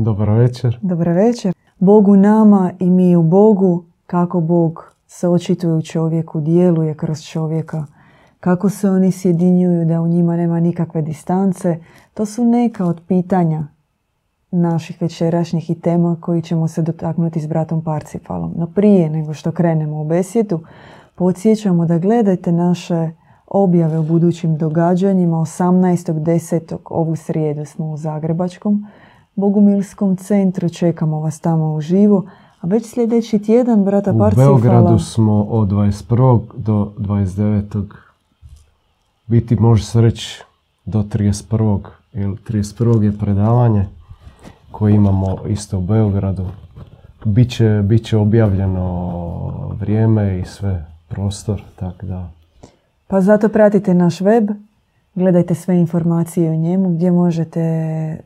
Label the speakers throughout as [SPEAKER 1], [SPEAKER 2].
[SPEAKER 1] Dobar večer.
[SPEAKER 2] Dobar večer. Bog u nama i mi u Bogu, kako Bog se očituje u čovjeku, djeluje kroz čovjeka, kako se oni sjedinjuju da u njima nema nikakve distance, to su neka od pitanja naših večerašnjih i tema koji ćemo se dotaknuti s bratom Parcifalom. No prije nego što krenemo u besjedu, podsjećamo da gledajte naše objave u budućim događanjima. 18.10. ovu srijedu smo u Zagrebačkom Bogumilskom centru. Čekamo vas tamo u živo. A već sljedeći tjedan, brata
[SPEAKER 1] U
[SPEAKER 2] Parcifala...
[SPEAKER 1] Beogradu smo od 21. do 29. Biti može se reći do 31. Jer 31. je predavanje koje imamo isto u Beogradu. Biće, biće objavljeno vrijeme i sve prostor, tako da
[SPEAKER 2] Pa zato pratite naš web, gledajte sve informacije o njemu gdje možete e,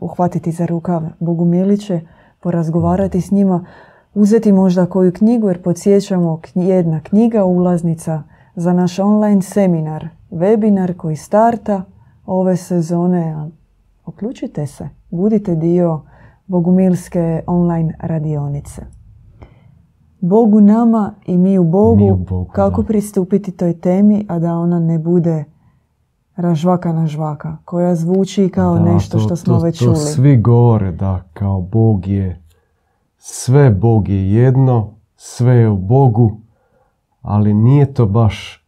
[SPEAKER 2] uhvatiti za rukav Bogumiliće, porazgovarati s njima, uzeti možda koju knjigu jer podsjećamo jedna knjiga ulaznica za naš online seminar, webinar koji starta ove sezone. Uključite se, budite dio Bogumilske online radionice. Bog u nama i mi u Bogu,
[SPEAKER 1] Mi u Bogu,
[SPEAKER 2] kako
[SPEAKER 1] da.
[SPEAKER 2] pristupiti toj temi, a da ona ne bude ražvaka na žvaka, koja zvuči kao
[SPEAKER 1] Da,
[SPEAKER 2] nešto
[SPEAKER 1] to-
[SPEAKER 2] što smo
[SPEAKER 1] to-
[SPEAKER 2] već
[SPEAKER 1] to
[SPEAKER 2] čuli.
[SPEAKER 1] Svi govore da kao Bog je, sve Bog je jedno, sve je u Bogu, ali nije to baš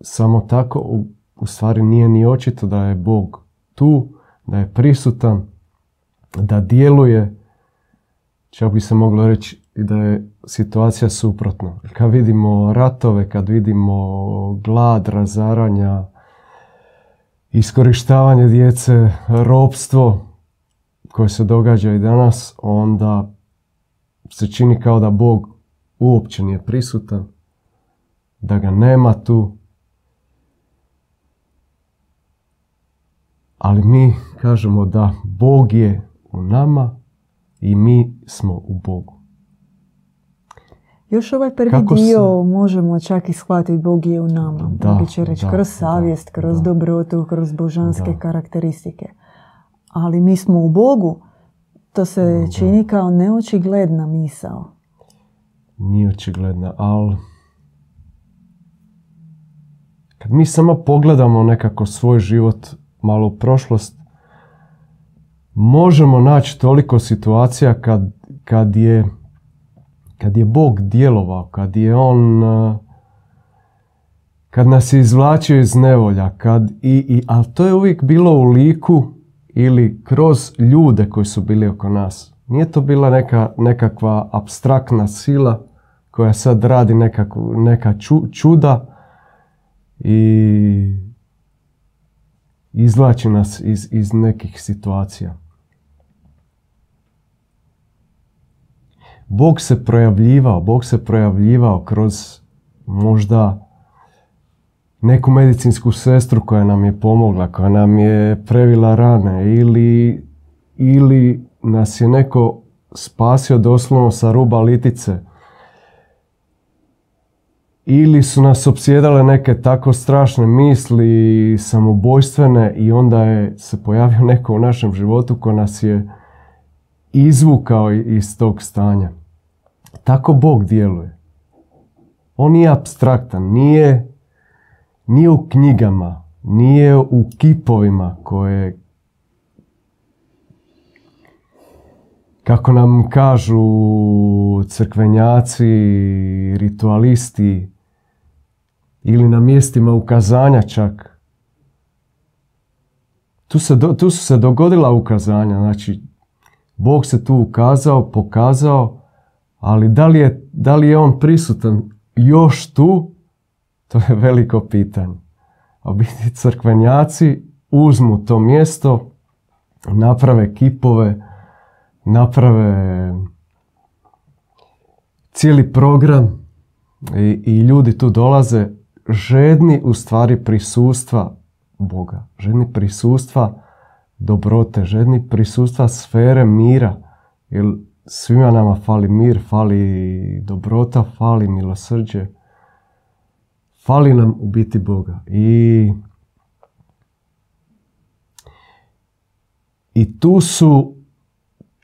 [SPEAKER 1] samo tako, u, u stvari nije ni očito da je Bog tu, da je prisutan, da djeluje, čak bi se moglo reći i da je situacija suprotna. Kad vidimo ratove, kad vidimo glad, razaranja, iskorištavanje djece, ropstvo koje se događa i danas, onda se čini kao da Bog uopće nije prisutan, da ga nema tu. Ali mi kažemo da Bog je u nama i mi smo u Bogu.
[SPEAKER 2] Još ovaj prvi
[SPEAKER 1] Kako se-
[SPEAKER 2] dio možemo čak i shvatiti Bog je u nama.
[SPEAKER 1] Da,
[SPEAKER 2] Mnogi će reći
[SPEAKER 1] da,
[SPEAKER 2] kroz
[SPEAKER 1] da,
[SPEAKER 2] savjest, kroz
[SPEAKER 1] da.
[SPEAKER 2] dobrotu, kroz božanske
[SPEAKER 1] Da.
[SPEAKER 2] karakteristike. Ali mi smo u Bogu, to se čini kao neočigledna misao.
[SPEAKER 1] Nije očigledna, ali kad mi samo pogledamo nekako svoj život malo u prošlost, možemo naći toliko situacija kad, kad je kad je Bog djelovao, kad je On uh, kad nas je izvlačio iz nevolja, kad i, i, ali to je uvijek bilo u liku ili kroz ljude koji su bili oko nas. Nije to bila neka, nekakva abstraktna sila koja sad radi nekakvu, neka ču- čuda i izvlači nas iz, iz nekih situacija. Bog se projavljivao, Bog se projavljivao kroz možda neku medicinsku sestru koja nam je pomogla, koja nam je previla rane ili, ili nas je neko spasio doslovno sa ruba litice ili su nas opsjedale neke tako strašne misli samobojstvene i onda je se pojavio neko u našem životu ko nas je izvukao iz tog stanja. Tako Bog djeluje. On nije abstraktan, nije, nije u knjigama, nije u kipovima koje kako nam kažu crkvenjaci, ritualisti ili na mjestima ukazanja čak. Tu, se tu su se dogodila ukazanja, znači Bog se tu ukazao, pokazao, ali da li je, da li je on prisutan još tu, to je veliko pitanje. A biti crkvenjaci uzmu to mjesto, naprave kipove, naprave cijeli program i, i ljudi tu dolaze žedni u stvari prisustva Boga, žedni prisustva dobrote, žedni prisustva sfere mira. Jer svima nama fali mir, fali dobrota, fali milosrđe. Fali nam u biti Boga. I, I tu su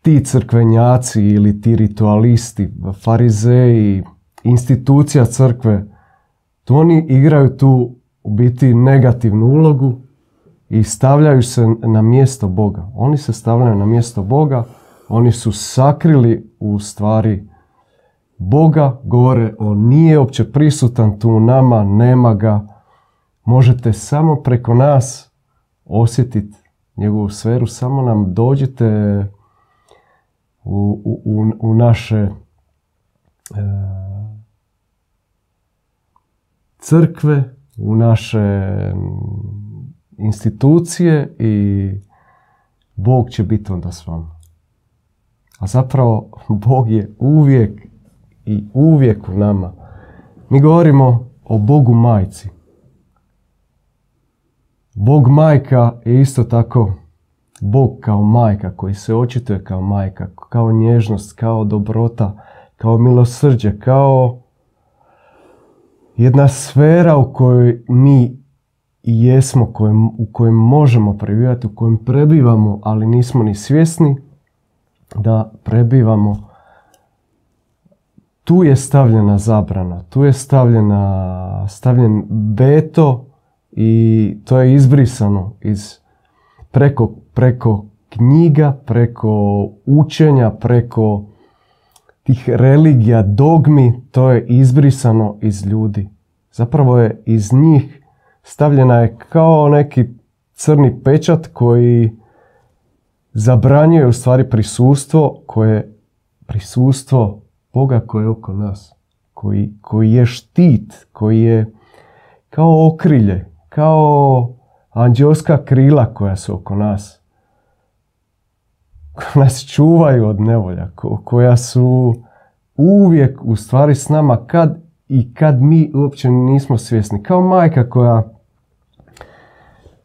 [SPEAKER 1] ti crkvenjaci ili ti ritualisti, farizeji, institucija crkve, to oni igraju tu u biti negativnu ulogu i stavljaju se na mjesto Boga. Oni se stavljaju na mjesto Boga, oni su sakrili u stvari Boga, govore o nije opće prisutan tu u nama, nema ga. Možete samo preko nas osjetiti njegovu sferu, samo nam dođite u, u, u naše e, crkve, u naše institucije i Bog će biti onda s vama. A zapravo Bog je uvijek i uvijek u nama. Mi govorimo o Bogu majci. Bog majka je isto tako Bog kao majka koji se očituje kao majka, kao nježnost, kao dobrota, kao milosrđe, kao jedna sfera u kojoj mi jesmo, u kojoj možemo prebivati, u kojem prebivamo, ali nismo ni svjesni da prebivamo. Tu je stavljena zabrana, tu je stavljena, stavljen beto i to je izbrisano iz preko, preko knjiga, preko učenja, preko tih religija, dogmi, to je izbrisano iz ljudi. Zapravo je iz njih stavljena je kao neki crni pečat koji zabranjuje u stvari prisustvo koje prisustvo Boga koje je oko nas, koji, koji je štit, koji je kao okrilje, kao anđelska krila koja su oko nas, koja nas čuvaju od nevolja, koja su uvijek u stvari s nama kad i kad mi uopće nismo svjesni. Kao majka koja,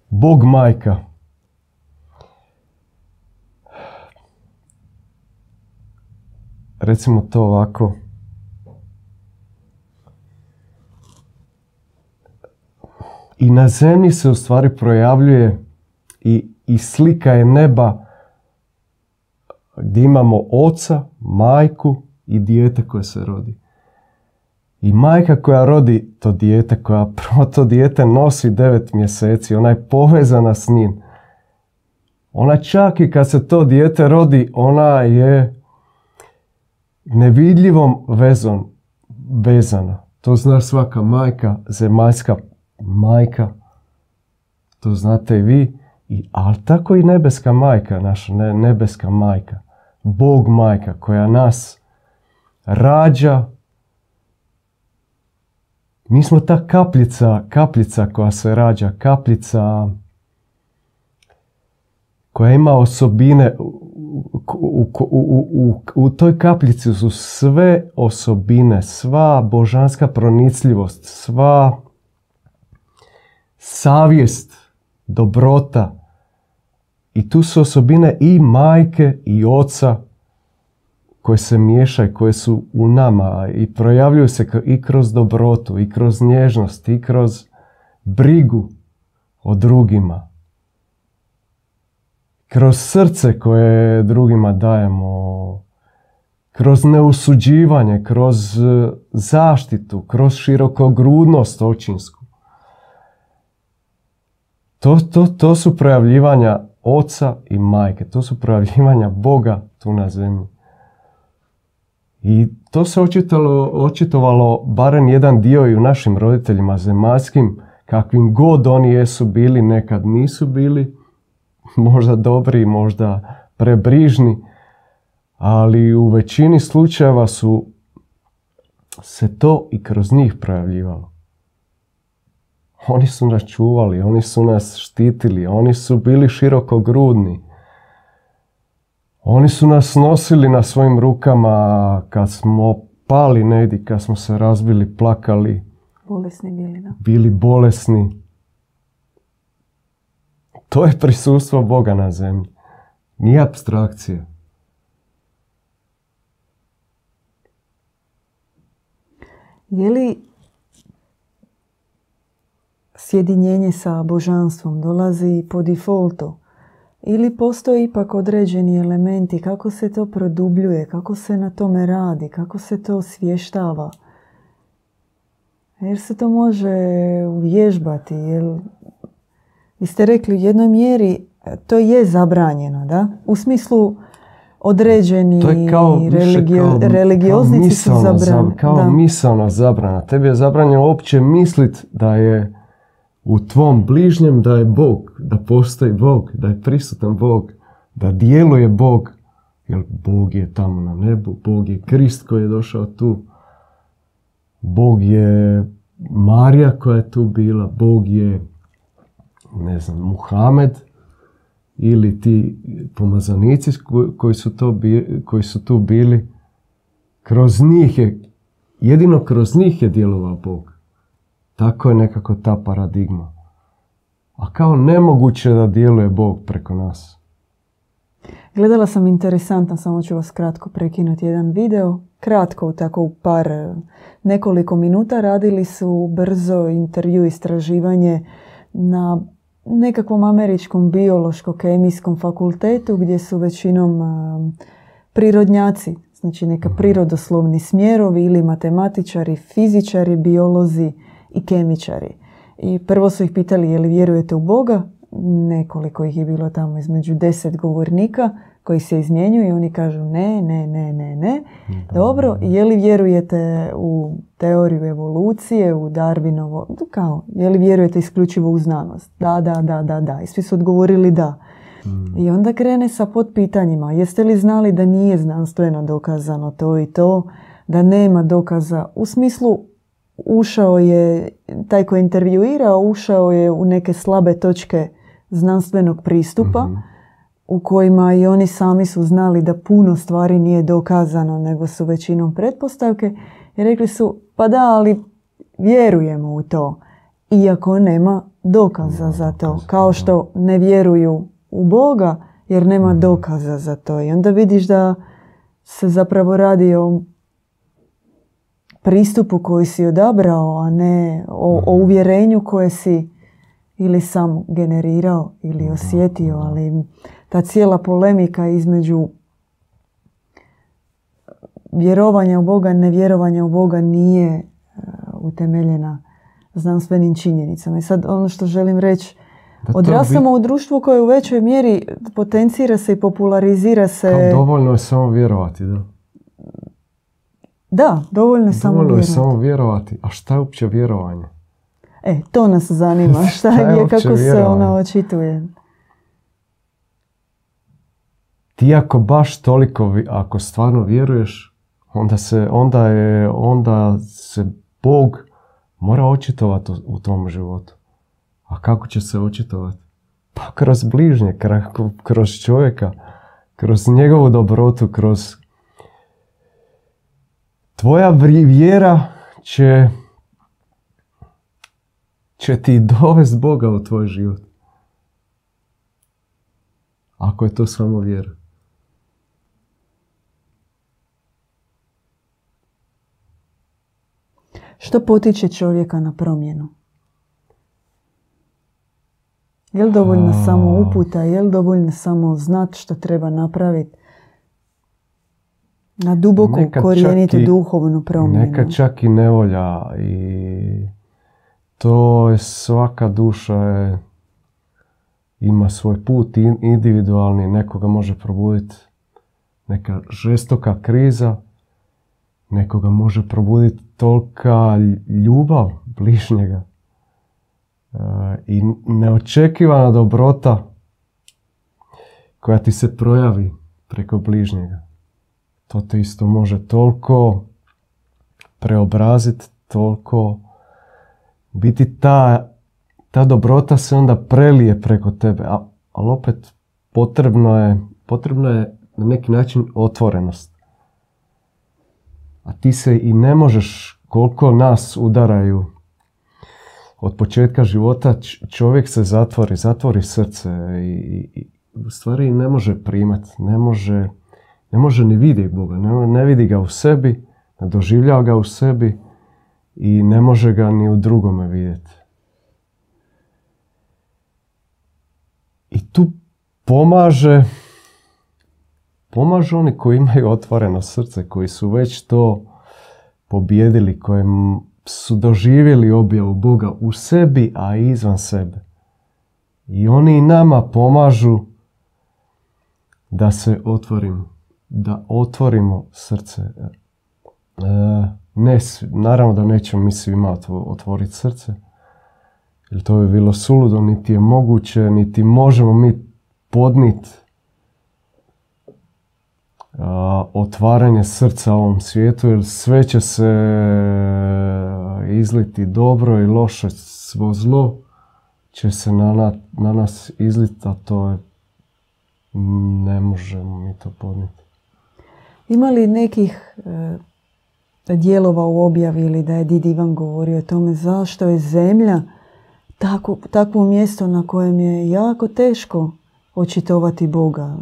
[SPEAKER 1] Bog majka, recimo to ovako, i na zemlji se u stvari projavljuje i, i slika je neba gdje imamo oca, majku i dijete koje se rodi. I majka koja rodi to dijete, koja prvo to dijete nosi devet mjeseci, ona je povezana s njim. Ona čak i kad se to dijete rodi, ona je nevidljivom vezom vezana. To zna svaka majka, zemaljska majka. To znate i vi. I, ali tako i nebeska majka, naša nebeska majka. Bog majka koja nas rađa. Mi smo ta kapljica, kapljica koja se rađa, kapljica koja ima osobine, u, u, u, toj kapljici su sve osobine, sva božanska pronicljivost, sva savjest, dobrota. I tu su osobine i majke i oca koje se miješaju, koje su u nama i projavljuju se i kroz dobrotu, i kroz nježnost, i kroz brigu o drugima kroz srce koje drugima dajemo, kroz neusuđivanje, kroz e, zaštitu, kroz širokogrudnost očinsku. To, to, to su projavljivanja oca i majke, to su projavljivanja Boga tu na zemlji. I to se očitalo, očitovalo barem jedan dio i u našim roditeljima zemaljskim, kakvim god oni jesu bili, nekad nisu bili, možda dobri, možda prebrižni, ali u većini slučajeva su se to i kroz njih projavljivalo. Oni su nas čuvali, oni su nas štitili, oni su bili široko grudni. Oni su nas nosili na svojim rukama kad smo pali negdje, kad smo se razbili, plakali.
[SPEAKER 2] Bolesni bili, da.
[SPEAKER 1] Bili bolesni. To je prisustvo Boga na zemlji. Nije abstrakcija.
[SPEAKER 2] Je li sjedinjenje sa božanstvom dolazi po defaultu Ili postoji ipak određeni elementi, kako se to produbljuje, kako se na tome radi, kako se to osvještava. Jer se to može uvježbati. Jer, vi ste rekli u jednoj mjeri to je zabranjeno, da? U smislu određeni
[SPEAKER 1] To je kao,
[SPEAKER 2] religio,
[SPEAKER 1] kao,
[SPEAKER 2] religioznici su
[SPEAKER 1] misalna
[SPEAKER 2] zabranjeni.
[SPEAKER 1] zab- Kao
[SPEAKER 2] da.
[SPEAKER 1] misalna zabrana. Tebi je zabranjeno uopće mislit da je u tvom bližnjem da je Bog, da postoji Bog, da je prisutan Bog, da djeluje Bog. Jer Bog je tamo na nebu, Bog je Krist koji je došao tu. Bog je Marija koja je tu bila, Bog je, ne znam, Muhamed ili ti pomazanici ko- koji su, to bi- koji su tu bili. Kroz njih je, jedino kroz njih je djelovao Bog. Tako je nekako ta paradigma. A kao nemoguće da djeluje Bog preko nas.
[SPEAKER 2] Gledala sam interesantan, samo ću vas kratko prekinuti jedan video. Kratko, tako u par, e, nekoliko minuta radili su brzo intervju istraživanje na nekakvom američkom biološko-kemijskom fakultetu gdje su većinom prirodnjaci, znači neka prirodoslovni smjerovi ili matematičari, fizičari, biolozi i kemičari. I prvo su ih pitali je li vjerujete u Boga, nekoliko ih je bilo tamo između deset govornika koji se izmjenjuju i oni kažu ne, ne, ne, ne, ne. Dobro, je li vjerujete u teoriju evolucije, u Darwinovo, kao, je li vjerujete isključivo u znanost? Da, da, da, da, da. I svi su odgovorili da. I onda krene sa potpitanjima. Jeste li znali da nije znanstveno dokazano to i to, da nema dokaza u smislu ušao je, taj koji intervjuirao, ušao je u neke slabe točke znanstvenog pristupa u kojima i oni sami su znali da puno stvari nije dokazano, nego su većinom pretpostavke i rekli su, pa da, ali vjerujemo u to, iako nema dokaza za to. Kao što ne vjeruju u Boga, jer nema dokaza za to. I onda vidiš da se zapravo radi o pristupu koji si odabrao, a ne o, o uvjerenju koje si ili sam generirao ili osjetio, ali ta cijela polemika između vjerovanja u Boga i nevjerovanja u Boga nije e, utemeljena znanstvenim činjenicama. I sad ono što želim reći,
[SPEAKER 1] to
[SPEAKER 2] odrastamo u društvu koje u većoj mjeri potencira se i popularizira se...
[SPEAKER 1] Kao dovoljno je samo vjerovati, da.
[SPEAKER 2] Da, dovoljno je samo
[SPEAKER 1] Dovoljno je samo vjerovati. A šta je uopće vjerovanje?
[SPEAKER 2] E, to nas zanima. Šta
[SPEAKER 1] Šta je
[SPEAKER 2] je, kako se ono očituje.
[SPEAKER 1] Ti ako baš toliko, ako stvarno vjeruješ, onda se, onda je, onda se Bog mora očitovati u- tom životu. A kako će se očitovati? Pa kroz bližnje, kroz čovjeka, kroz njegovu dobrotu, kroz tvoja vjera će će ti dovesti Boga u tvoj život. Ako je to samo vjera.
[SPEAKER 2] Što potiče čovjeka na promjenu? Je li dovoljno
[SPEAKER 1] A.
[SPEAKER 2] samo uputa? Je li dovoljno samo znat što treba napraviti? Na duboku,
[SPEAKER 1] Nekad čak
[SPEAKER 2] korijenitu
[SPEAKER 1] i-
[SPEAKER 2] duhovnu promjenu.
[SPEAKER 1] Neka čak i nevolja i to je svaka duša je, ima svoj put in- individualni, nekoga može probuditi neka žestoka kriza, nekoga može probuditi tolika ljubav bližnjega e, i neočekivana dobrota koja ti se projavi preko bližnjega. To te isto može toliko preobraziti, toliko biti ta, ta dobrota se onda prelije preko tebe, ali opet potrebno je, potrebno je na neki način otvorenost. A ti se i ne možeš, koliko nas udaraju od početka života, čovjek se zatvori, zatvori srce i, i- u stvari ne može primat, ne može, ne može ni vidjeti Boga, ne, ne vidi ga u sebi, ne doživljava ga u sebi i ne može ga ni u drugome vidjeti. I tu pomaže pomažu oni koji imaju otvoreno srce, koji su već to pobjedili, koji su doživjeli objavu Boga u sebi, a izvan sebe. I oni i nama pomažu da se otvorimo, da otvorimo srce. E, ne, naravno da nećemo mi svima otvoriti srce, jer to bi bilo suludo, niti je moguće, niti možemo mi podniti otvaranje srca ovom svijetu, jer sve će se izliti dobro i loše, svo zlo će se na, na nas izliti, a to je ne možemo mi to podnijeti.
[SPEAKER 2] Ima li nekih e, dijelova u objavi ili da je Did Ivan govorio o tome zašto je zemlja tako, takvo mjesto na kojem je jako teško očitovati Boga,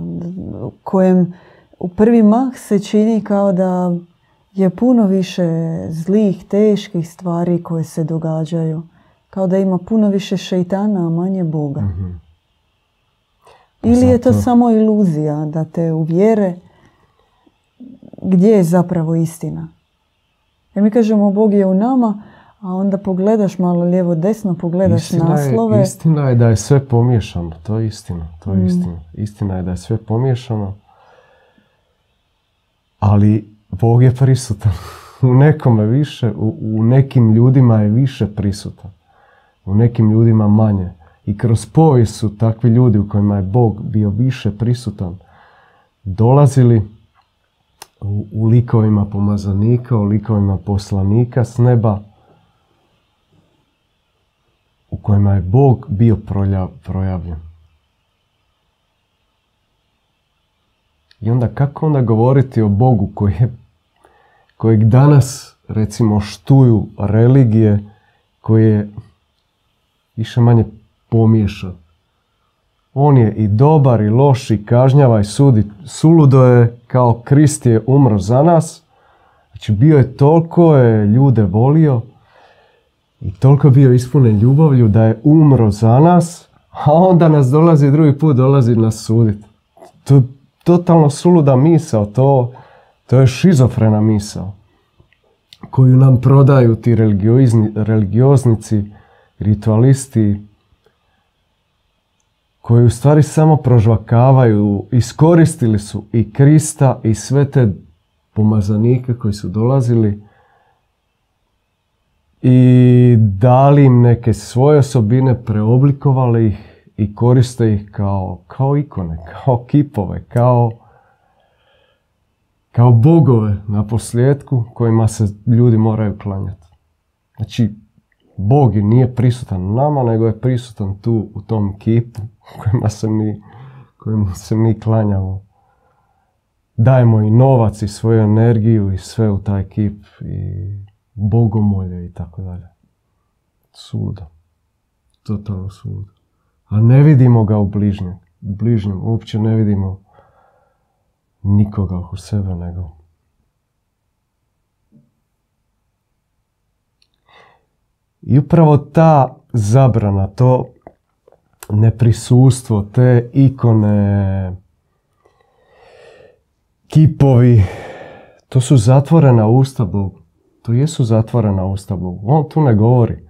[SPEAKER 2] kojem u prvi mah se čini kao da je puno više zlih, teških stvari koje se događaju. Kao da ima puno više šeitana, a manje Boga. Mhm. Ili je to samo iluzija da te uvjere gdje je zapravo istina. Jer mi kažemo Bog je u nama, a onda pogledaš malo lijevo desno, pogledaš istina naslove.
[SPEAKER 1] Je, istina je da je sve pomiješano, to je istina. To je mm. istina. Istina je da je sve pomiješano ali Bog je prisutan. U nekome više, u, nekim ljudima je više prisutan. U nekim ljudima manje. I kroz povijest su takvi ljudi u kojima je Bog bio više prisutan dolazili u, u likovima pomazanika, u likovima poslanika s neba u kojima je Bog bio projavljen. I onda kako onda govoriti o Bogu koji je, kojeg danas recimo štuju religije koje više manje pomiješan. On je i dobar i loš i kažnjava i sudi. Suludo je kao Krist je umro za nas. Znači bio je toliko je ljude volio i toliko bio ispunen ljubavlju da je umro za nas, a onda nas dolazi drugi put, dolazi nas suditi. To totalno suluda misao, to, to je šizofrena misao koju nam prodaju ti religioznici, ritualisti, koji u stvari samo prožvakavaju, iskoristili su i Krista i sve te pomazanike koji su dolazili i dali im neke svoje osobine, preoblikovali ih i koriste ih kao, kao ikone, kao kipove, kao, kao bogove na posljedku kojima se ljudi moraju klanjati. Znači, Bog nije prisutan nama, nego je prisutan tu u tom kipu kojima se mi, kojima se mi klanjamo. Dajemo i novac i svoju energiju i sve u taj kip i bogomolje i tako dalje. Sudo. Totalno sudo a ne vidimo ga u bližnjem. U bližnjem uopće ne vidimo nikoga u sebe nego I upravo ta zabrana, to neprisustvo, te ikone, kipovi, to su zatvorena usta Bogu. To jesu zatvorena usta Bogu. On tu ne govori.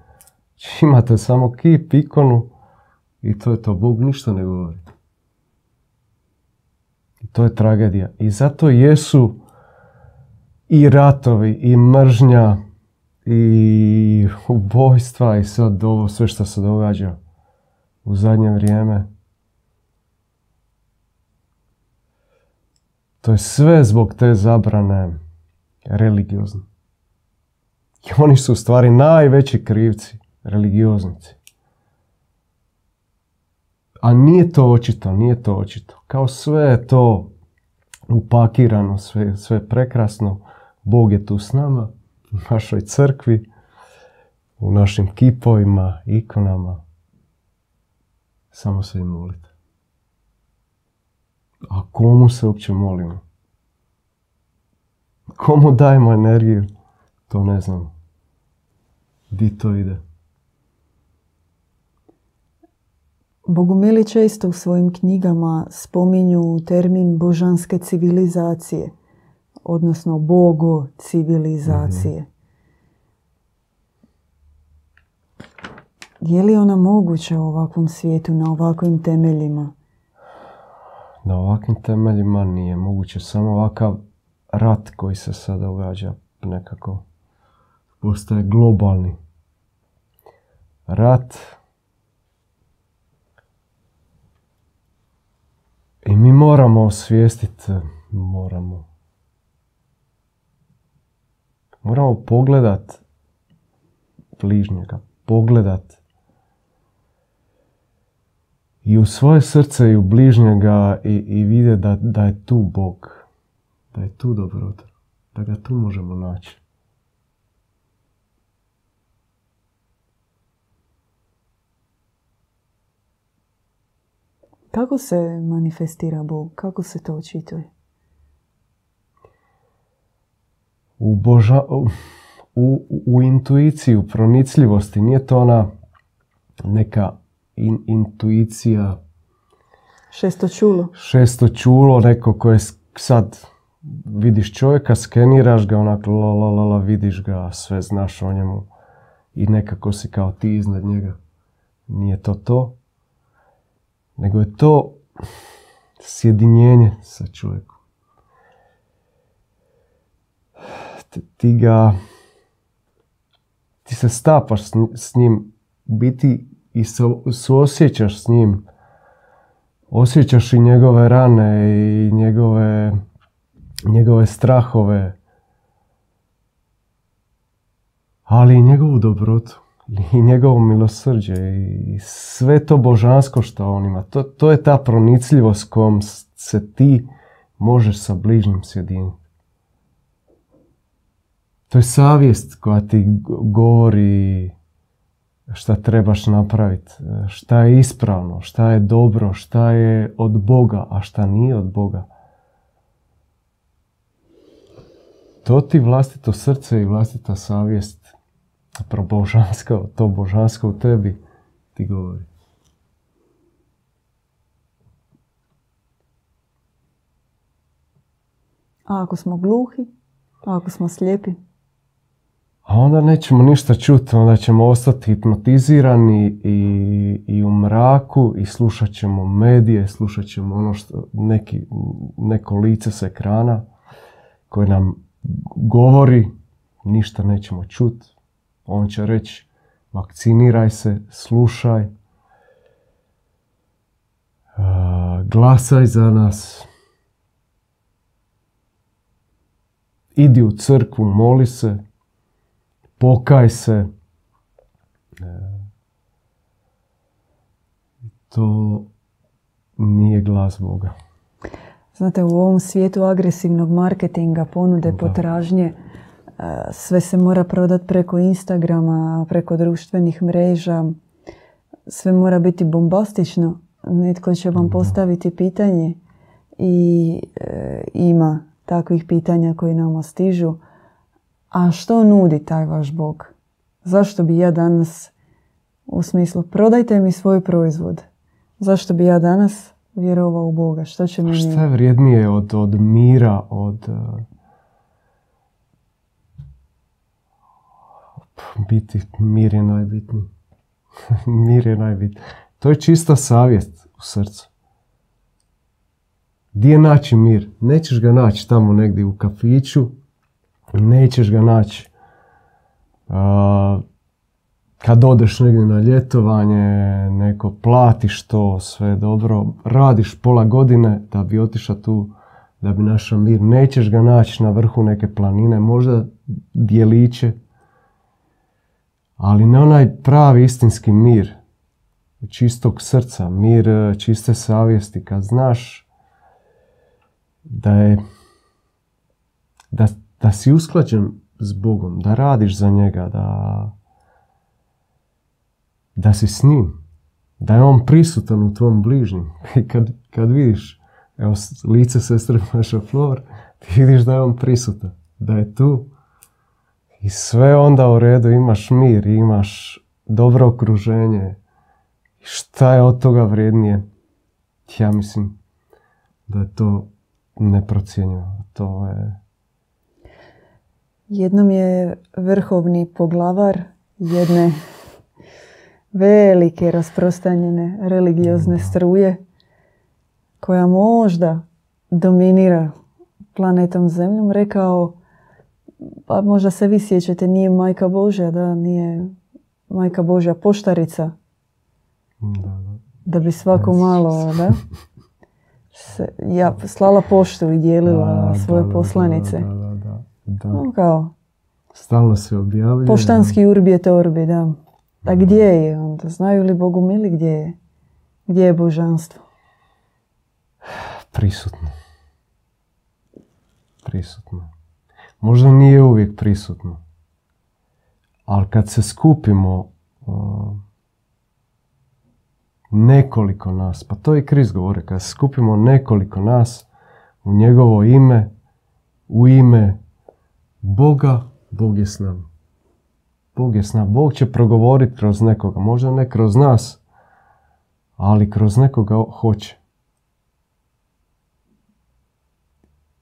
[SPEAKER 1] Imate samo kip, ikonu, i to je to. Bog ništa ne govori. I to je tragedija. I zato jesu i ratovi, i mržnja, i ubojstva, i sad ovo sve što se događa u zadnje vrijeme. To je sve zbog te zabrane religiozne. I oni su u stvari najveći krivci, religioznici. A nije to očito, nije to očito. Kao sve je to upakirano, sve, sve prekrasno. Bog je tu s nama, u našoj crkvi, u našim kipovima, ikonama. Samo se im molite. A komu se uopće molimo? Komu dajemo energiju? To ne znam. Di to ide?
[SPEAKER 2] Bogumili često u svojim knjigama spominju termin božanske civilizacije, odnosno bogo civilizacije. Je li ona moguća u ovakvom svijetu, na ovakvim temeljima?
[SPEAKER 1] Na ovakvim temeljima nije moguće. Samo ovakav rat koji se sad događa nekako postaje globalni. Rat i mi moramo osvijestiti, moramo moramo pogledat bližnjega, pogledat i u svoje srce i u bližnjega i, i vidjeti da, da je tu Bog, da je tu dobrota, da ga tu možemo naći.
[SPEAKER 2] Kako se manifestira Bog? Kako se to očituje?
[SPEAKER 1] U, boža, u, u intuiciju, pronicljivosti. Nije to ona neka in, intuicija
[SPEAKER 2] Šesto čulo.
[SPEAKER 1] šesto čulo, neko koje sad vidiš čovjeka, skeniraš ga, onak la, la, la, la, vidiš ga, sve znaš o njemu i nekako si kao ti iznad njega. Nije to to, nego je to sjedinjenje sa čovjekom. Ti- ga, ti se stapaš s njim, biti i su- suosjećaš s njim, osjećaš i njegove rane i njegove, njegove strahove, ali i njegovu dobrotu i njegovo milosrđe i sve to božansko što on ima. To, to je ta pronicljivost kojom se ti možeš sa bližnjim sjediniti. To je savjest koja ti go- govori šta trebaš napraviti, šta je ispravno, šta je dobro, šta je od Boga, a šta nije od Boga. To ti vlastito srce i vlastita savjest, zapravo božansko, to božansko u tebi ti govori.
[SPEAKER 2] A ako smo gluhi? A ako smo slijepi?
[SPEAKER 1] A onda nećemo ništa čuti, onda ćemo ostati hipnotizirani i, i u mraku i slušat ćemo medije, slušat ćemo ono što neki, neko lice s ekrana koje nam govori, ništa nećemo čuti. On će reći vakciniraj se, slušaj, a, glasaj za nas, idi u crkvu, moli se, pokaj se. E, To nije glas Boga.
[SPEAKER 2] Znate, u ovom svijetu agresivnog marketinga, ponude,
[SPEAKER 1] Da.
[SPEAKER 2] potražnje, e, sve se mora prodati preko Instagrama, preko društvenih mreža. Sve mora biti bombastično. Netko će vam postaviti pitanje i e, ima takvih pitanja koji nama stižu. A što nudi taj vaš Bog? Zašto bi ja danas, u smislu, prodajte mi svoj proizvod. Zašto bi ja danas vjerovao u Boga? Što će meni...
[SPEAKER 1] šta je vrijednije od, od mira, od... biti, mir je najbitniji. mir je najbitniji. To je čista savjest u srcu. Gdje je naći mir? Nećeš ga naći tamo negdje u kafiću, nećeš ga naći a, kad odeš negdje na ljetovanje, neko platiš to, sve dobro, radiš pola godine da bi otišao tu, da bi našao mir. Nećeš ga naći na vrhu neke planine, možda dijeliće, ali ne onaj pravi istinski mir, čistog srca, mir e, čiste savjesti, kad znaš da je da, da si usklađen s Bogom, da radiš za njega, da, da si s njim, da je on prisutan u tvom bližnjem. I kad, kad vidiš evo, lice sestre Maša Flor, ti vidiš da je on prisutan, da je tu. I sve onda u redu, imaš mir, imaš dobro okruženje. Šta je od toga vrijednije? Ja mislim da je to neprocjenjivo. To je...
[SPEAKER 2] Jednom je vrhovni poglavar jedne velike rasprostanjene religiozne struje koja možda dominira planetom Zemljom rekao pa možda se vi sjećate, nije majka Božja, da, nije majka Božja poštarica. Da, da. bi svako malo, da, se, ja slala poštu i dijelila svoje poslanice. Da, da, kao,
[SPEAKER 1] Stalno se objavljuje.
[SPEAKER 2] Poštanski urbi je orbi, da. A gdje je onda? Znaju li Bogu mili gdje je? Gdje je božanstvo?
[SPEAKER 1] Prisutno. Prisutno. Možda nije uvijek prisutno. Ali kad se skupimo nekoliko nas, pa to i Kris govori, kad se skupimo nekoliko nas u njegovo ime, u ime Boga, Bog je s nama. Bog je s nama. Bog će progovoriti kroz nekoga. Možda ne kroz nas, ali kroz nekoga hoće.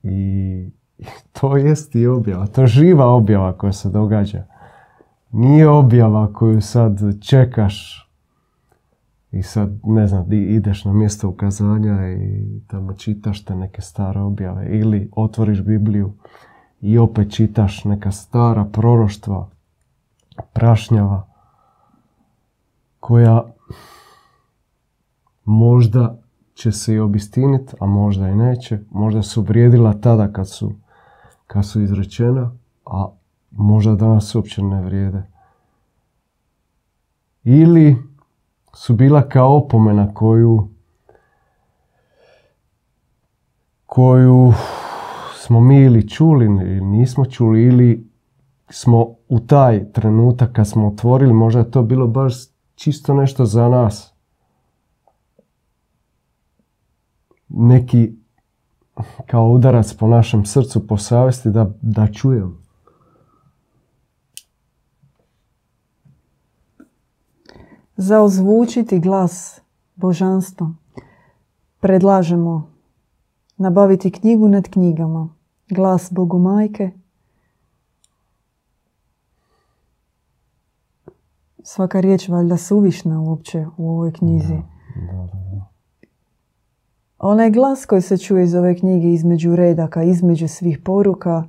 [SPEAKER 1] I to jest i objava. To je živa objava koja se događa. Nije objava koju sad čekaš i sad, ne znam, ideš na mjesto ukazanja i tamo čitaš te neke stare objave. Ili otvoriš Bibliju i opet čitaš neka stara proroštva, prašnjava, koja možda će se i obistiniti, a možda i neće. Možda su vrijedila tada kad su, kad su izrečena, a možda danas uopće ne vrijede. Ili su bila kao opomena koju koju smo mi ili čuli ili nismo čuli ili smo u taj trenutak kad smo otvorili, možda je to bilo baš čisto nešto za nas. Neki kao udarac po našem srcu, po savjesti da, da čujem.
[SPEAKER 2] Zaozvučiti glas božanstva. Predlažemo nabaviti knjigu nad knjigama. Glas Bogu majke. Svaka riječ valjda suvišna uopće u ovoj knjizi. Onaj glas koji se čuje iz ove knjige između redaka, između svih poruka,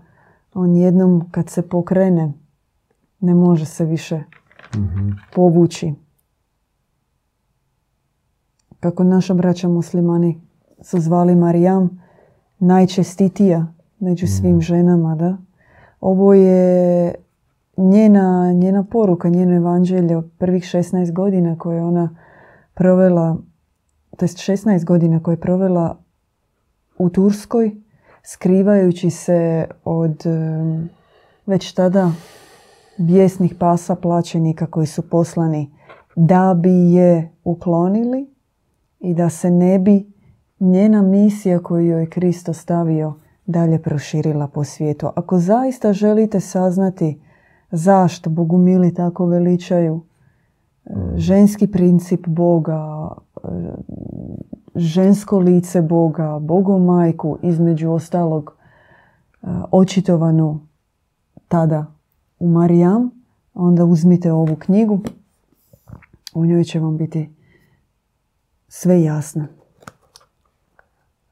[SPEAKER 2] on jednom kad se pokrene ne može se više mm povući. Kako naša braća muslimani su zvali Marijam, najčestitija među svim mhm. ženama, da. Ovo je njena, njena poruka, njeno evanđelje od prvih 16 godina koje ona provela, to jest 16 godina koje je provela u Turskoj, skrivajući se od već tada bijesnih pasa plaćenika koji su poslani da bi je uklonili i da se ne bi njena misija koju joj je Kristo stavio dalje proširila po svijetu. Ako zaista želite saznati zašto Bogumili tako veličaju e, ženski princip Boga, žensko lice Boga, Bogu majku, između ostalog e, očitovanu tada u Marijam, onda uzmite ovu knjigu. U njoj će vam biti sve jasno.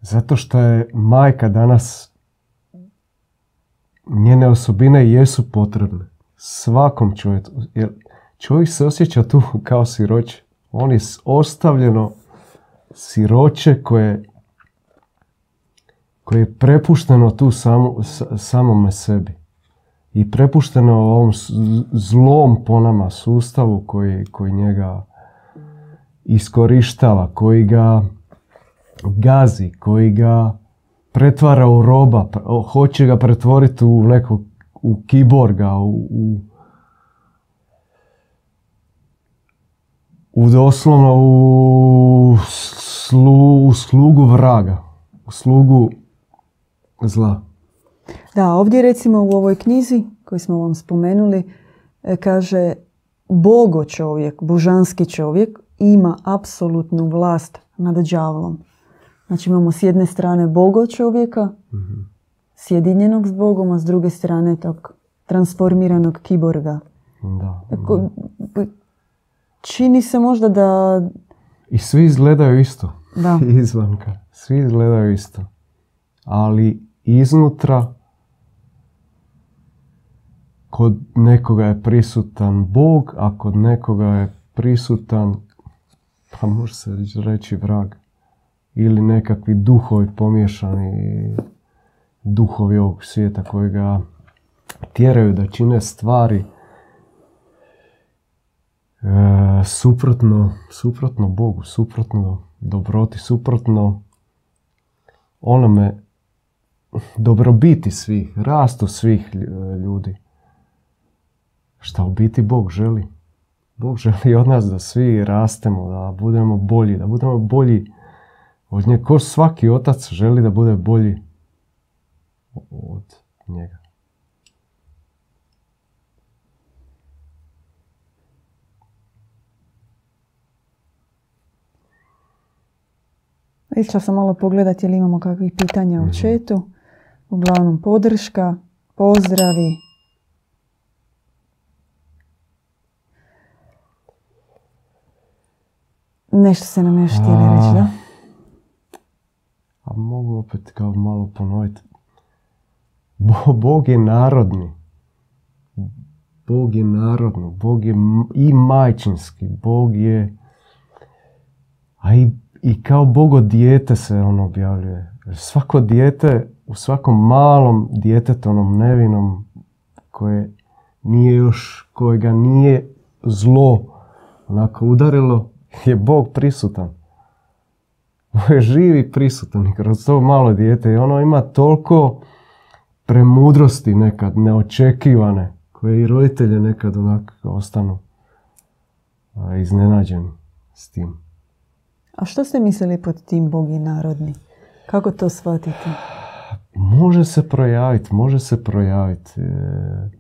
[SPEAKER 1] Zato što je majka danas, njene osobine jesu potrebne svakom čovjeku. Jer čovjek se osjeća tu kao siroće. On je ostavljeno siroće koje, koje je prepušteno tu samo, samome sebi. I prepušteno ovom zlom po nama sustavu koji, koji njega iskorištava, koji ga gazi, koji ga pretvara u roba, hoće ga pretvoriti u nekog u kiborga, u, u, u doslovno u, slu, u slugu vraga, u slugu zla.
[SPEAKER 2] Da, ovdje recimo u ovoj knjizi koju smo vam spomenuli e, kaže bogo čovjek, božanski čovjek ima apsolutnu vlast nad đavlom. Znači imamo s jedne strane Bogo čovjeka, sjedinjenog s Bogom, a s druge strane tog transformiranog kiborga.
[SPEAKER 1] Da.
[SPEAKER 2] Ako- Čini se možda da...
[SPEAKER 1] I svi izgledaju isto.
[SPEAKER 2] Da.
[SPEAKER 1] Izvanka. Svi izgledaju isto. Ali iznutra kod nekoga je prisutan Bog, a kod nekoga je prisutan, pa može se reći vrag. Ili nekakvi duhovi pomiješani, duhovi ovog svijeta koji ga tjeraju da čine stvari e, suprotno, suprotno Bogu, suprotno dobroti, suprotno onome dobrobiti svih, rastu svih lj- ljudi. Šta u biti Bog želi? Bog želi od nas da svi rastemo, da budemo bolji, da budemo bolji od njega. Ko svaki otac želi da bude bolji od njega.
[SPEAKER 2] Išla sam malo pogledati ili imamo kakvih pitanja u četu. Uglavnom podrška, pozdravi. Nešto se nam još htjeli reći, da?
[SPEAKER 1] A mogu opet kao malo ponoviti. Bo- Bog je narodni. Bog je narodni. Bog je i majčinski. Bog je... A i, i kao Bogo dijete se on objavljuje. Svako dijete, u svakom malom djetetu, onom nevinom, koje nije još, kojega nije zlo onako udarilo, je Bog prisutan. Bog je živ i prisutan i kroz to malo dijete i ono ima toliko premudrosti nekad, neočekivane, koje i roditelje nekad onako ostanu iznenađeni s tim.
[SPEAKER 2] A što ste mislili pod tim Bog je narodni? Kako to shvatiti?
[SPEAKER 1] Može se projaviti, može se projaviti. e,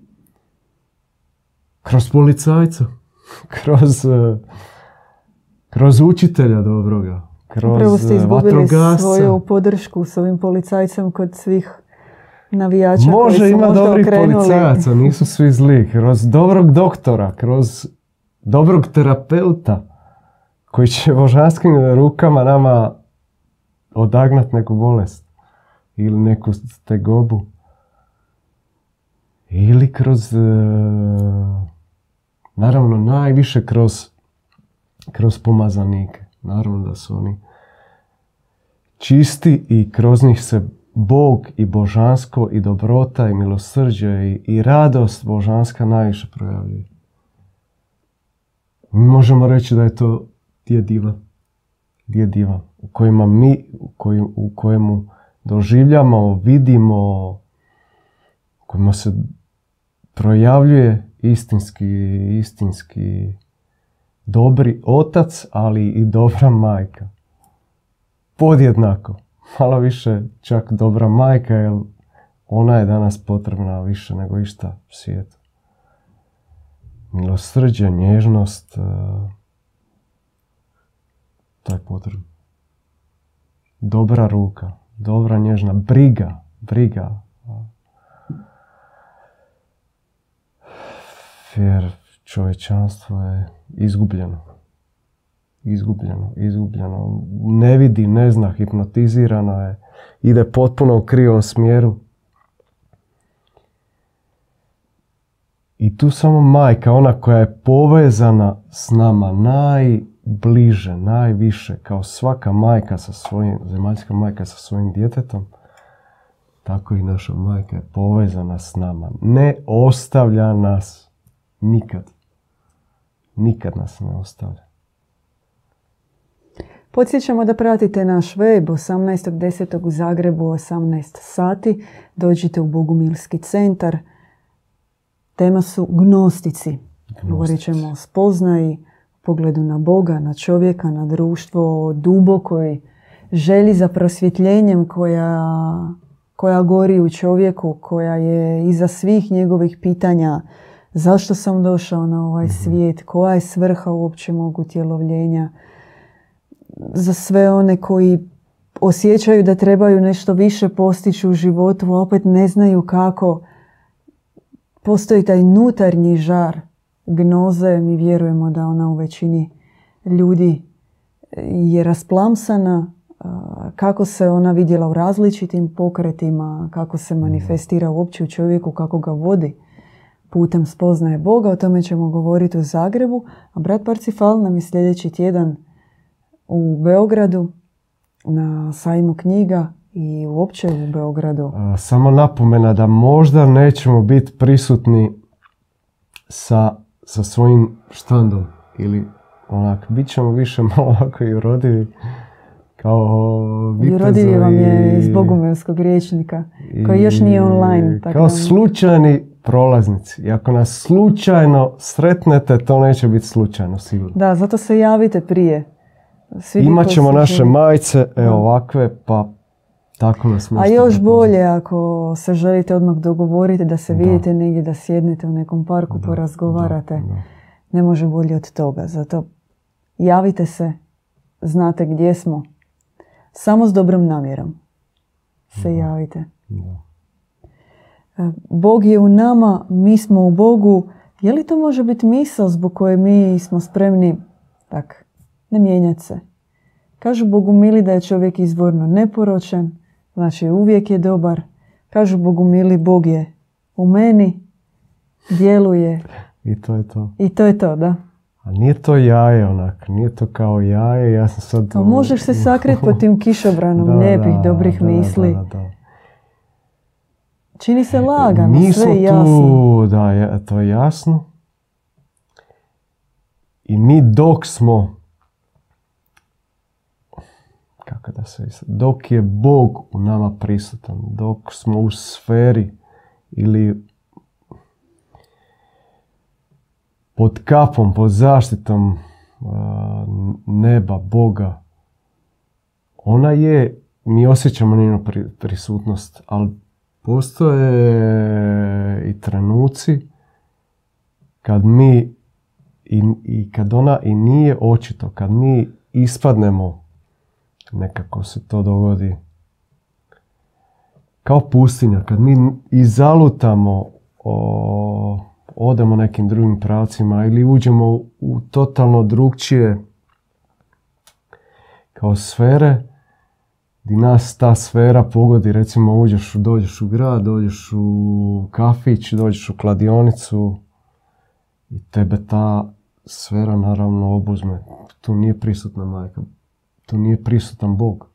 [SPEAKER 1] kroz policajca, kroz, e, kroz učitelja dobroga, kroz
[SPEAKER 2] Upravo ste
[SPEAKER 1] e,
[SPEAKER 2] izgubili
[SPEAKER 1] vatrogasca.
[SPEAKER 2] svoju podršku s ovim policajcem kod svih navijača koji
[SPEAKER 1] Može
[SPEAKER 2] su
[SPEAKER 1] ima
[SPEAKER 2] možda
[SPEAKER 1] dobrih
[SPEAKER 2] okrenuli.
[SPEAKER 1] policajaca, nisu svi zli. Kroz dobrog doktora, kroz dobrog terapeuta koji će božanskim rukama nama odagnat neku bolest ili neku tegobu. Ili kroz, e, naravno najviše kroz, kroz pomazanike. Naravno da su oni čisti i kroz njih se Bog i božansko i dobrota i milosrđe i, i radost božanska najviše projavljuje. Mi možemo reći da je to divan. Djed divan. U kojima mi, u, koji, u kojemu doživljamo, vidimo, u kojima se projavljuje istinski, istinski dobri otac, ali i dobra majka podjednako. Malo više čak dobra majka, jer ona je danas potrebna više nego išta svijetu. Milosrđe, nježnost, to je potrebno. Dobra ruka, dobra nježna briga, briga. Jer čovječanstvo je izgubljeno izgubljeno, izgubljeno. Ne vidi, ne zna, hipnotizirano je. Ide potpuno u krivom smjeru. I tu samo majka, ona koja je povezana s nama najbliže, najviše, kao svaka majka sa svojim, zemaljska majka sa svojim djetetom, tako i naša majka je povezana s nama. Ne ostavlja nas nikad. Nikad nas ne ostavlja.
[SPEAKER 2] Podsjećamo da pratite naš web 18.10. u Zagrebu 18 sati. Dođite u Bogumilski centar. Tema su gnostici. Govorit ćemo o spoznaji, pogledu na Boga, na čovjeka, na društvo, o dubokoj želji za prosvjetljenjem koja, koja gori u čovjeku, koja je iza svih njegovih pitanja zašto sam došao na ovaj svijet, koja je svrha uopće mog utjelovljenja. Za sve one koji osjećaju da trebaju nešto više postići u životu, a opet ne znaju kako. Postoji taj nutarnji žar gnoze, mi vjerujemo da ona u većini ljudi je rasplamsana, kako se ona vidjela u različitim pokretima, kako se manifestira uopće u čovjeku, kako ga vodi putem spoznaje Boga. O tome ćemo govoriti u Zagrebu. A brat Parcifal nam je sljedeći tjedan u Beogradu na sajmu knjiga i uopće u Beogradu.
[SPEAKER 1] Samo napomena da možda nećemo biti prisutni sa, sa svojim štandom ili onak, bit ćemo više malo ovako i urodivi kao
[SPEAKER 2] Rodivi vam je iz Bogumilskog riječnika, koji još nije online.
[SPEAKER 1] Tako kao slučajni prolaznici. I ako nas slučajno sretnete, to neće biti slučajno sigurno.
[SPEAKER 2] Da, zato se javite prije.
[SPEAKER 1] Svi Imat ćemo naše majice, evo ovakve, pa tako nas
[SPEAKER 2] A još bolje ako se želite odmah dogovoriti da se vidite negdje, da sjednete u nekom parku, porazgovarate. Ne može bolje od toga. Zato javite se, znate gdje smo. Samo s dobrom namjerom se javite. E, Bog je u nama, mi smo u Bogu. Je li to može biti misao zbog koje mi smo spremni tak, ne mijenjati se? Kažu Bogu mili da je čovjek izvorno neporočen, znači uvijek je dobar. Kažu Bogu mili, Bog je u meni, djeluje.
[SPEAKER 1] I to je to.
[SPEAKER 2] I to je to, da.
[SPEAKER 1] A nije to jaje onak, nije to kao jaje, ja sam sad...
[SPEAKER 2] A možeš se sakriti pod tim kišobranom lijepih, dobrih misli. Čini se lagano, Mi sve jasno.
[SPEAKER 1] Tu, da, to je jasno. I mi dok smo, kako da se dok je Bog u nama prisutan, dok smo u sferi ili pod kapom, pod zaštitom neba, Boga, ona je, mi osjećamo njenu prisutnost, ali postoje i trenuci kad mi i kad ona i nije očito, kad mi ispadnemo, nekako se to dogodi, kao pustinja, kad mi izalutamo o, odemo nekim drugim pravcima ili uđemo u totalno drugčije kao sfere, di nas ta sfera pogodi, recimo uđeš, dođeš u grad, dođeš u kafić, dođeš u kladionicu i tebe ta sfera naravno obuzme. Tu nije prisutna majka, tu nije prisutan Bog.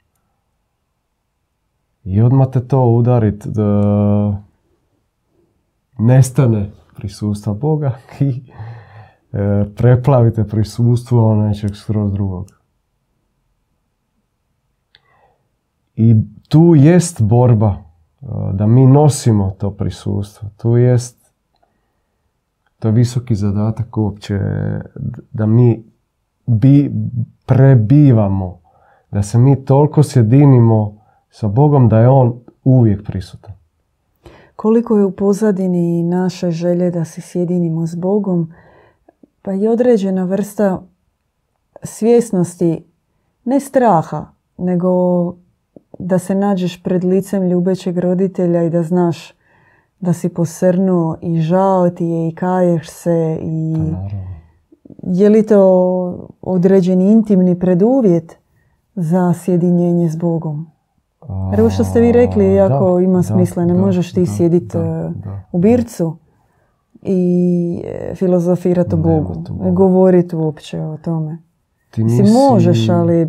[SPEAKER 1] I odmah te to udarit da nestane prisustva Boga i e, preplavite prisustvo nečeg skroz drugog. I tu jest borba e, da mi nosimo to prisustvo. Tu jest to je visoki zadatak uopće da mi bi, prebivamo, da se mi toliko sjedinimo sa Bogom da je On uvijek prisutan.
[SPEAKER 2] Koliko je u pozadini naše želje da se sjedinimo s Bogom, pa je određena vrsta svjesnosti, ne straha, nego da se nađeš pred licem ljubećeg roditelja i da znaš da si posrnuo i žao ti je i kaješ se i pa je li to određeni intimni preduvjet za sjedinjenje s Bogom? Jer ovo što ste vi rekli, jako ima smisla, ne možeš ti sjediti e, u bircu i e, filozofirati o Bogu, govoriti uopće o tome. Ti nisi... možeš, ali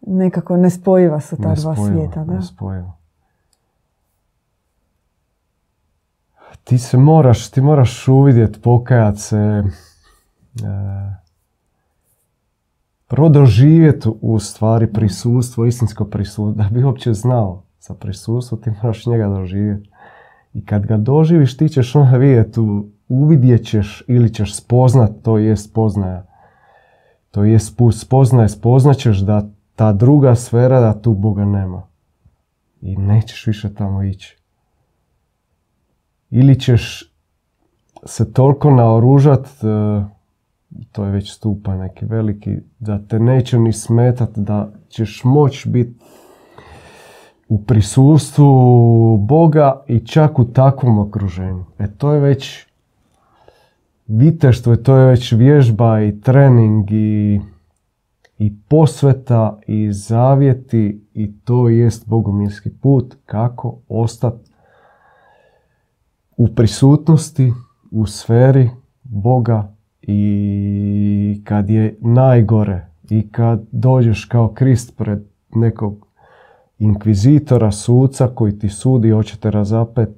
[SPEAKER 2] nekako nespojiva su ta dva svijeta. Da? Nespojiva.
[SPEAKER 1] Ti se moraš, ti moraš uvidjeti, pokajat se, e, prvo u stvari prisustvo, istinsko prisustvo, da bi uopće znao za prisustvo, ti moraš njega doživjeti. I kad ga doživiš, ti ćeš onda vidjeti, uvidjet ćeš ili ćeš spoznat, to je spoznaja. To je spoznaje, spoznaćeš da ta druga sfera, da tu Boga nema. I nećeš više tamo ići. Ili ćeš se toliko naoružat, e, to je već stupanj neki veliki, da te neće ni smetat, da ćeš moć biti u prisustvu Boga i čak u takvom okruženju. E to je već viteštvo, to je već vježba i trening i, i posveta i zavjeti i to jest bogomilski put kako ostati u prisutnosti, u sferi Boga i kad je najgore i kad dođeš kao Krist pred nekog inkvizitora, suca koji ti sudi, hoćete razapet,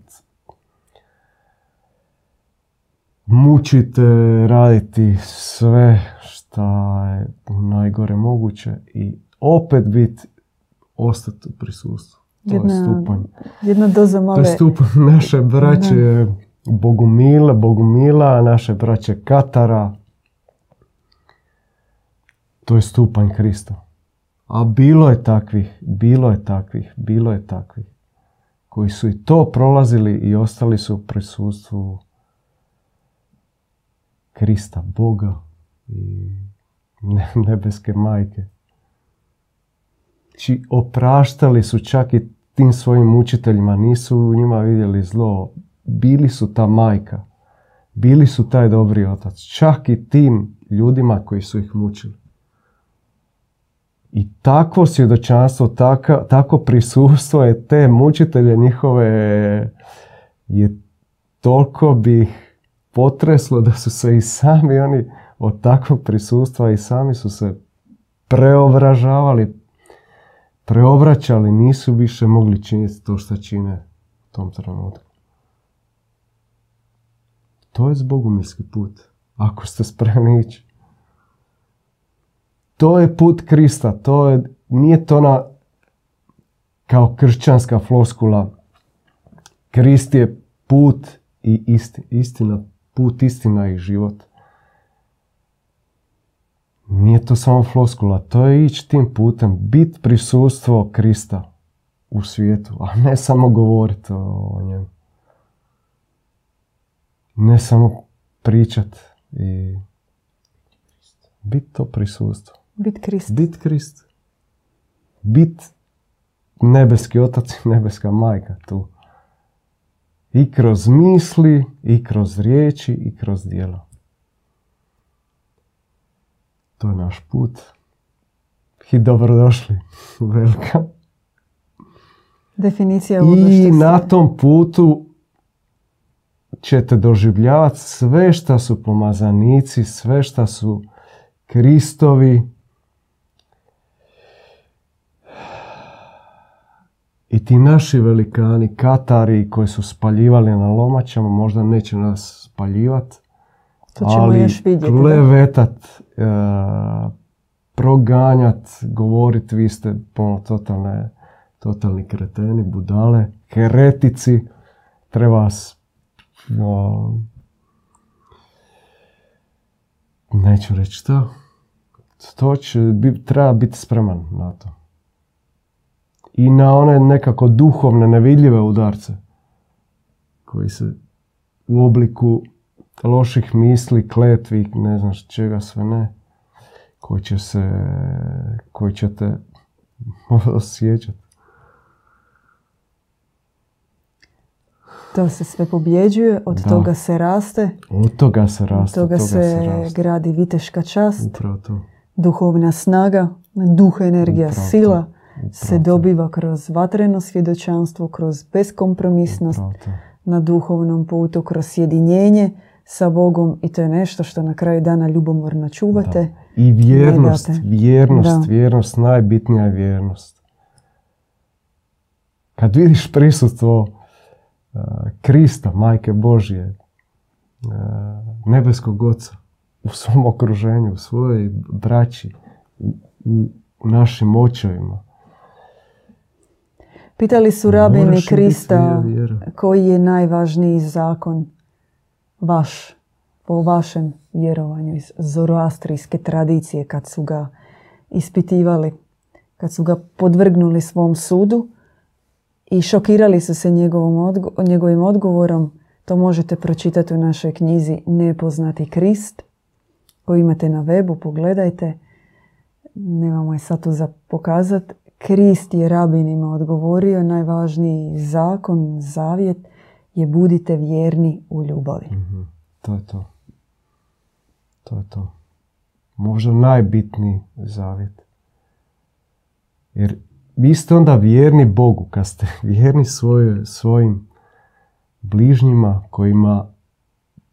[SPEAKER 1] mučite, raditi sve što je najgore moguće i opet biti ostati u prisustvu. To
[SPEAKER 2] Jedna-
[SPEAKER 1] je stupanj.
[SPEAKER 2] Jedna doza
[SPEAKER 1] To
[SPEAKER 2] male...
[SPEAKER 1] je stupanj naše braće Bogumila, Bogumila, naše braće Katara. To je stupanj Krista. A bilo je takvih, bilo je takvih, bilo je takvih. Koji su i to prolazili i ostali su u prisustvu Krista, Boga i ne- nebeske majke. Či opraštali su čak i tim svojim učiteljima, nisu u njima vidjeli zlo. Bili su ta majka, bili su taj dobri otac, čak i tim ljudima koji su ih mučili. I takvo svjedočanstvo, taka, tako prisustvo je te mučitelje njihove je toliko bi ih potreslo da su se i sami oni od takvog prisustva i sami su se preobražavali, preobraćali, nisu više mogli činiti to što čine u tom trenutku. To je zbogumilski put, ako ste spremni ići. To je put Krista, to je, nije to na kao kršćanska floskula. Krist je put i isti, istina, put, istina i život. Nije to samo floskula, to je ići tim putem, bit prisustvo Krista u svijetu, a ne samo govoriti o njemu. Ne samo pričat i bit to prisustvo.
[SPEAKER 2] Bit Krist.
[SPEAKER 1] Bit Krist. Bit nebeski otac i nebeska majka tu. I kroz misli, i kroz riječi, i kroz djela. To je naš put. I dobrodošli. Velika.
[SPEAKER 2] Definicija
[SPEAKER 1] I na tom putu ćete doživljavati sve šta su pomazanici, sve šta su Kristovi. I ti naši velikani, Katari koji su spaljivali na lomačama, možda neće nas spaljivati,
[SPEAKER 2] To ćemo
[SPEAKER 1] ali
[SPEAKER 2] još vidjeti.
[SPEAKER 1] klevetat, e, proganjat, govorit vi ste ono, totalne, totalni kreteni, budale, heretici, treba vas o, neću reći šta, to će, bi- treba biti spreman na to. I na one nekako duhovne, nevidljive udarce koji se u obliku loših misli, kletvi, ne znam čega sve ne, koji će se, koji ćete osjećati.
[SPEAKER 2] To se sve pobjeđuje, od
[SPEAKER 1] Da.
[SPEAKER 2] toga se raste,
[SPEAKER 1] Od toga se raste,
[SPEAKER 2] toga,
[SPEAKER 1] od toga
[SPEAKER 2] se,
[SPEAKER 1] se raste.
[SPEAKER 2] gradi viteška čast,
[SPEAKER 1] Upravo to.
[SPEAKER 2] duhovna snaga, duh, energija,
[SPEAKER 1] Upravo
[SPEAKER 2] sila se
[SPEAKER 1] Upravo to.
[SPEAKER 2] dobiva kroz vatreno svjedočanstvo, kroz beskompromisnost na duhovnom putu, kroz sjedinjenje sa Bogom i to je nešto što na kraju dana ljubomorno čuvate.
[SPEAKER 1] I vjernost,
[SPEAKER 2] date.
[SPEAKER 1] vjernost,
[SPEAKER 2] Da.
[SPEAKER 1] vjernost, najbitnija je vjernost. Kad vidiš prisutstvo Krista, Majke Božje, uh, nebeskog Oca u svom okruženju, u svojoj braći, u, u našim očevima.
[SPEAKER 2] Pitali su rabini
[SPEAKER 1] moraš
[SPEAKER 2] Krista koji je najvažniji zakon vaš, po vašem vjerovanju iz zoroastrijske tradicije kad su ga ispitivali, kad su ga podvrgnuli svom sudu i šokirali su se njegovom odgo- njegovim odgovorom. To možete pročitati u našoj knjizi Nepoznati Krist koju imate na webu, pogledajte. Nemamo je sad tu za pokazati. Krist je rabinima odgovorio, najvažniji zakon, zavjet je budite vjerni u ljubavi.
[SPEAKER 1] Mhm. To je to. To je to. Možda najbitniji zavjet. Jer vi ste onda vjerni Bogu, kad ste vjerni svoje, svojim bližnjima kojima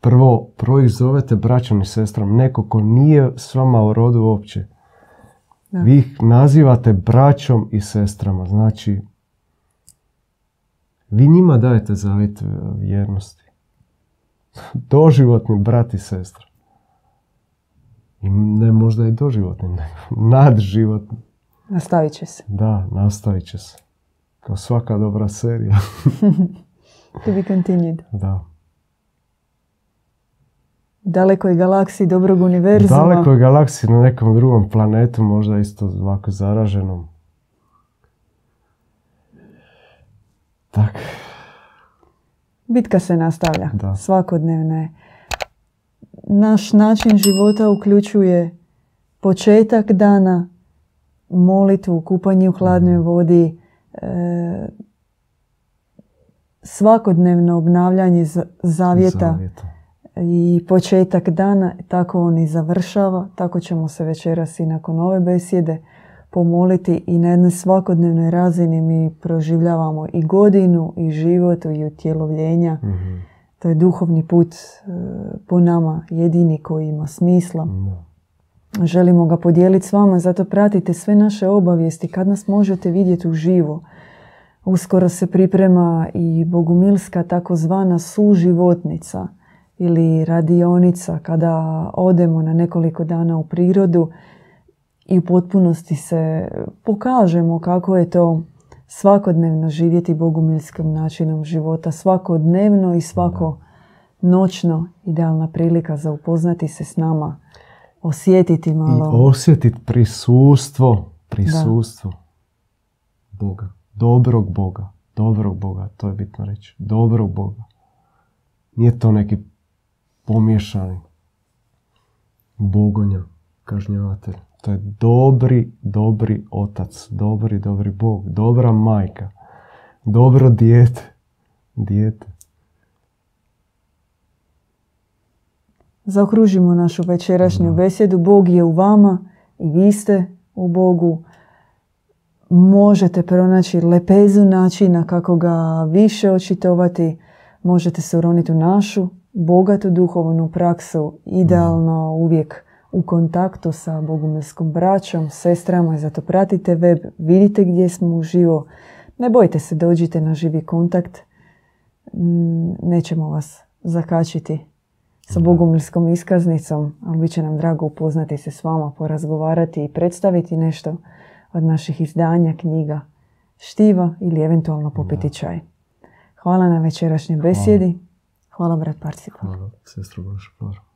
[SPEAKER 1] prvo, prvo ih zovete braćom i sestrom, neko ko nije s vama u rodu uopće.
[SPEAKER 2] Da.
[SPEAKER 1] Vi ih nazivate braćom i sestrama, znači vi njima dajete zavjet e, vjernosti. Doživotni brat i sestra. I ne možda i doživotni, nego nadživotni.
[SPEAKER 2] Nastavit će se.
[SPEAKER 1] Da, nastavit će se. Kao svaka dobra serija.
[SPEAKER 2] To be continued.
[SPEAKER 1] da.
[SPEAKER 2] Dalekoj galaksiji dobrog univerzuma.
[SPEAKER 1] Dalekoj galaksiji na nekom drugom planetu, možda isto ovako zaraženom. Tak,
[SPEAKER 2] Bitka se nastavlja.
[SPEAKER 1] Da.
[SPEAKER 2] Svakodnevno je. Naš način života uključuje početak dana, molitvu, kupanje u hladnoj vodi, e, svakodnevno obnavljanje zavjeta
[SPEAKER 1] zavjeta.
[SPEAKER 2] i početak dana, tako on i završava. Tako ćemo se večeras i nakon ove besjede pomoliti i na jednoj svakodnevnoj razini mi proživljavamo i godinu i život i utjelovljenja.
[SPEAKER 1] Mhm.
[SPEAKER 2] To je duhovni put e, po nama jedini koji ima smisla.
[SPEAKER 1] Da.
[SPEAKER 2] Želimo ga podijeliti s vama, zato pratite sve naše obavijesti kad nas možete vidjeti uživo. Uskoro se priprema i bogumilska takozvana suživotnica ili radionica kada odemo na nekoliko dana u prirodu i u potpunosti se pokažemo kako je to svakodnevno živjeti bogumilskim načinom života. Svakodnevno i svako noćno idealna prilika za upoznati se s nama, osjetiti
[SPEAKER 1] I
[SPEAKER 2] malo.
[SPEAKER 1] osjetiti prisustvo, prisustvo Boga. Dobrog Boga. Dobrog Boga, to je bitno reći. Dobrog Boga. Nije to neki pomiješani bogonja, kažnjavatelj. To je dobri, dobri otac, dobri, dobri Bog, dobra majka, dobro dijete, dijete.
[SPEAKER 2] Zaokružimo našu večerašnju besjedu. Bog je u vama i vi ste u Bogu. Možete pronaći lepezu načina kako ga više očitovati. Možete se uroniti u našu bogatu duhovnu praksu. Idealno uvijek u kontaktu sa bogumilskom braćom, sestrama zato pratite web, vidite gdje smo uživo. Ne bojte se, dođite na živi kontakt. Nećemo vas zakačiti sa bogumilskom iskaznicom, ali bit će nam drago upoznati se s vama, porazgovarati i predstaviti nešto od naših izdanja, knjiga, štiva ili eventualno popiti čaj. Hvala na večerašnjoj besjedi. Hvala brat Parcipa.
[SPEAKER 1] Hvala, sestro.